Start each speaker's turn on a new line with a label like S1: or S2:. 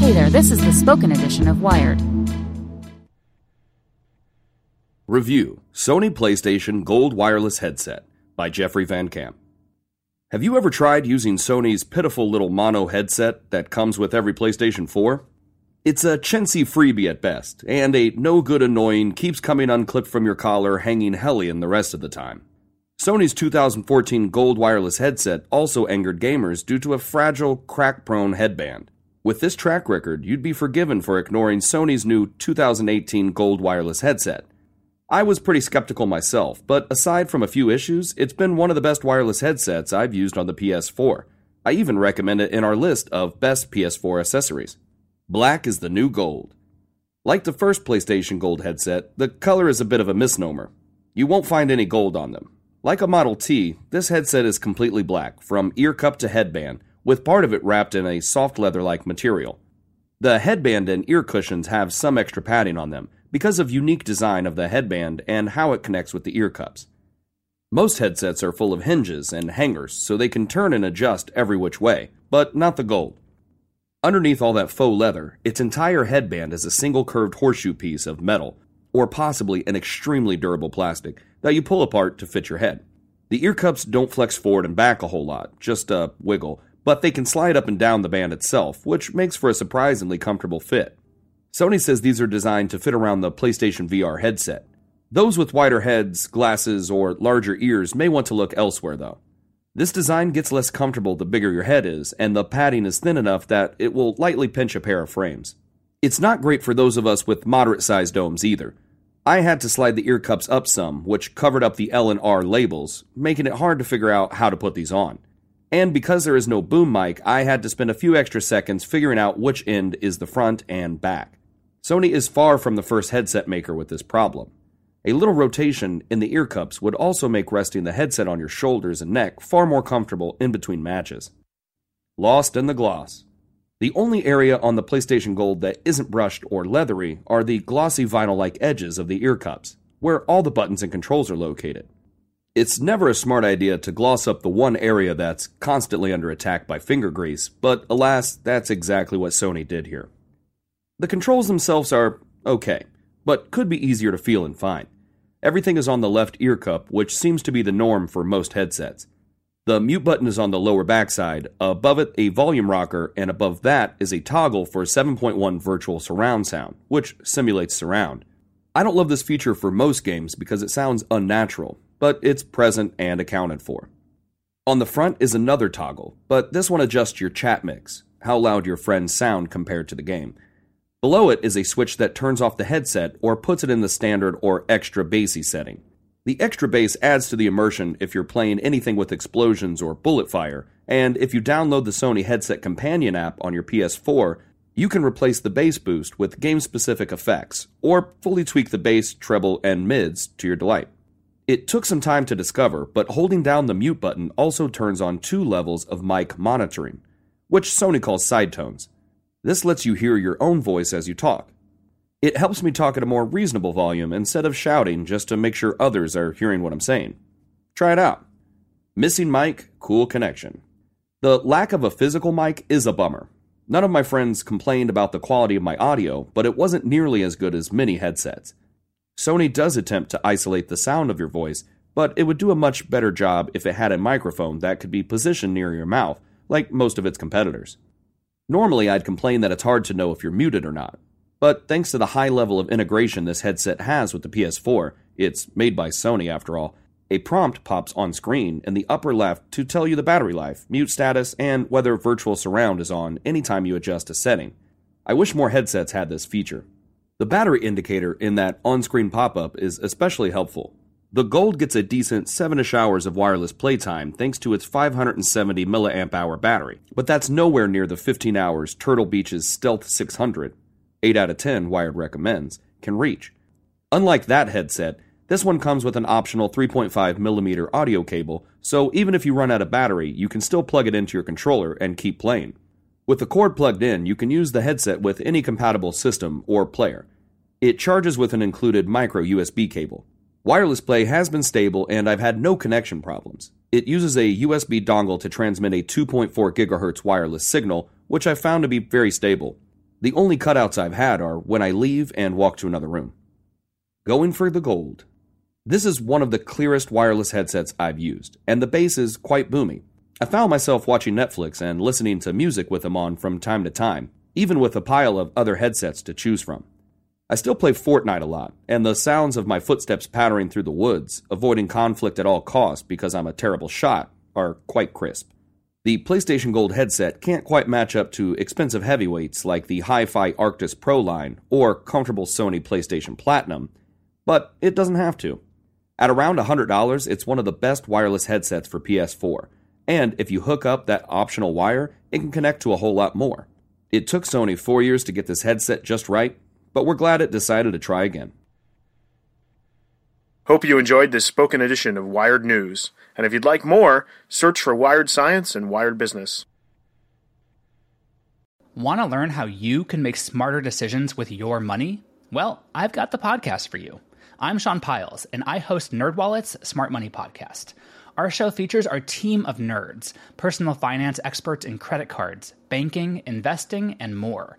S1: Hey there, this is the spoken edition of Wired.
S2: Review Sony PlayStation Gold Wireless Headset by Jeffrey Van Camp. Have you ever tried using Sony's pitiful little mono headset that comes with every PlayStation 4? It's a chintzy freebie at best, and a no good annoying keeps coming unclipped from your collar hanging hellion the rest of the time. Sony's 2014 gold wireless headset also angered gamers due to a fragile, crack prone headband. With this track record, you'd be forgiven for ignoring Sony's new 2018 gold wireless headset. I was pretty skeptical myself, but aside from a few issues, it's been one of the best wireless headsets I've used on the PS4. I even recommend it in our list of best PS4 accessories. Black is the new gold. Like the first PlayStation Gold headset, the color is a bit of a misnomer. You won't find any gold on them. Like a Model T, this headset is completely black, from ear cup to headband, with part of it wrapped in a soft leather like material. The headband and ear cushions have some extra padding on them, because of unique design of the headband and how it connects with the ear cups. Most headsets are full of hinges and hangers, so they can turn and adjust every which way, but not the gold. Underneath all that faux leather, its entire headband is a single curved horseshoe piece of metal, or possibly an extremely durable plastic, that you pull apart to fit your head. The ear cups don't flex forward and back a whole lot, just a wiggle, but they can slide up and down the band itself, which makes for a surprisingly comfortable fit. Sony says these are designed to fit around the PlayStation VR headset. Those with wider heads, glasses, or larger ears may want to look elsewhere, though. This design gets less comfortable the bigger your head is, and the padding is thin enough that it will lightly pinch a pair of frames. It's not great for those of us with moderate sized domes either. I had to slide the ear cups up some, which covered up the L and R labels, making it hard to figure out how to put these on. And because there is no boom mic, I had to spend a few extra seconds figuring out which end is the front and back. Sony is far from the first headset maker with this problem. A little rotation in the ear cups would also make resting the headset on your shoulders and neck far more comfortable in between matches. Lost in the gloss. The only area on the PlayStation Gold that isn't brushed or leathery are the glossy vinyl like edges of the ear cups, where all the buttons and controls are located. It's never a smart idea to gloss up the one area that's constantly under attack by finger grease, but alas, that's exactly what Sony did here. The controls themselves are okay, but could be easier to feel and find. Everything is on the left ear cup, which seems to be the norm for most headsets. The mute button is on the lower backside, above it, a volume rocker, and above that is a toggle for 7.1 virtual surround sound, which simulates surround. I don't love this feature for most games because it sounds unnatural, but it's present and accounted for. On the front is another toggle, but this one adjusts your chat mix, how loud your friends sound compared to the game. Below it is a switch that turns off the headset or puts it in the standard or extra bassy setting. The extra bass adds to the immersion if you're playing anything with explosions or bullet fire, and if you download the Sony Headset Companion app on your PS4, you can replace the bass boost with game specific effects, or fully tweak the bass, treble, and mids to your delight. It took some time to discover, but holding down the mute button also turns on two levels of mic monitoring, which Sony calls side tones. This lets you hear your own voice as you talk. It helps me talk at a more reasonable volume instead of shouting just to make sure others are hearing what I'm saying. Try it out. Missing mic, cool connection. The lack of a physical mic is a bummer. None of my friends complained about the quality of my audio, but it wasn't nearly as good as many headsets. Sony does attempt to isolate the sound of your voice, but it would do a much better job if it had a microphone that could be positioned near your mouth, like most of its competitors. Normally, I'd complain that it's hard to know if you're muted or not, but thanks to the high level of integration this headset has with the PS4, it's made by Sony after all, a prompt pops on screen in the upper left to tell you the battery life, mute status, and whether virtual surround is on anytime you adjust a setting. I wish more headsets had this feature. The battery indicator in that on screen pop up is especially helpful. The Gold gets a decent 7ish hours of wireless playtime thanks to its 570 mAh battery, but that's nowhere near the 15 hours Turtle Beach's Stealth 600, 8 out of 10 Wired recommends, can reach. Unlike that headset, this one comes with an optional 3.5mm audio cable, so even if you run out of battery, you can still plug it into your controller and keep playing. With the cord plugged in, you can use the headset with any compatible system or player. It charges with an included micro USB cable. Wireless play has been stable and I've had no connection problems. It uses a USB dongle to transmit a 2.4 GHz wireless signal, which I've found to be very stable. The only cutouts I've had are when I leave and walk to another room. Going for the gold. This is one of the clearest wireless headsets I've used, and the bass is quite boomy. I found myself watching Netflix and listening to music with them on from time to time, even with a pile of other headsets to choose from. I still play Fortnite a lot, and the sounds of my footsteps pattering through the woods, avoiding conflict at all costs because I'm a terrible shot, are quite crisp. The PlayStation Gold headset can't quite match up to expensive heavyweights like the Hi Fi Arctis Pro line or comfortable Sony PlayStation Platinum, but it doesn't have to. At around $100, it's one of the best wireless headsets for PS4, and if you hook up that optional wire, it can connect to a whole lot more. It took Sony four years to get this headset just right, but we're glad it decided to try again.
S3: Hope you enjoyed this spoken edition of Wired News, and if you'd like more, search for Wired Science and Wired Business.
S4: Want to learn how you can make smarter decisions with your money? Well, I've got the podcast for you. I'm Sean Pyles, and I host NerdWallet's Smart Money Podcast. Our show features our team of nerds, personal finance experts in credit cards, banking, investing, and more.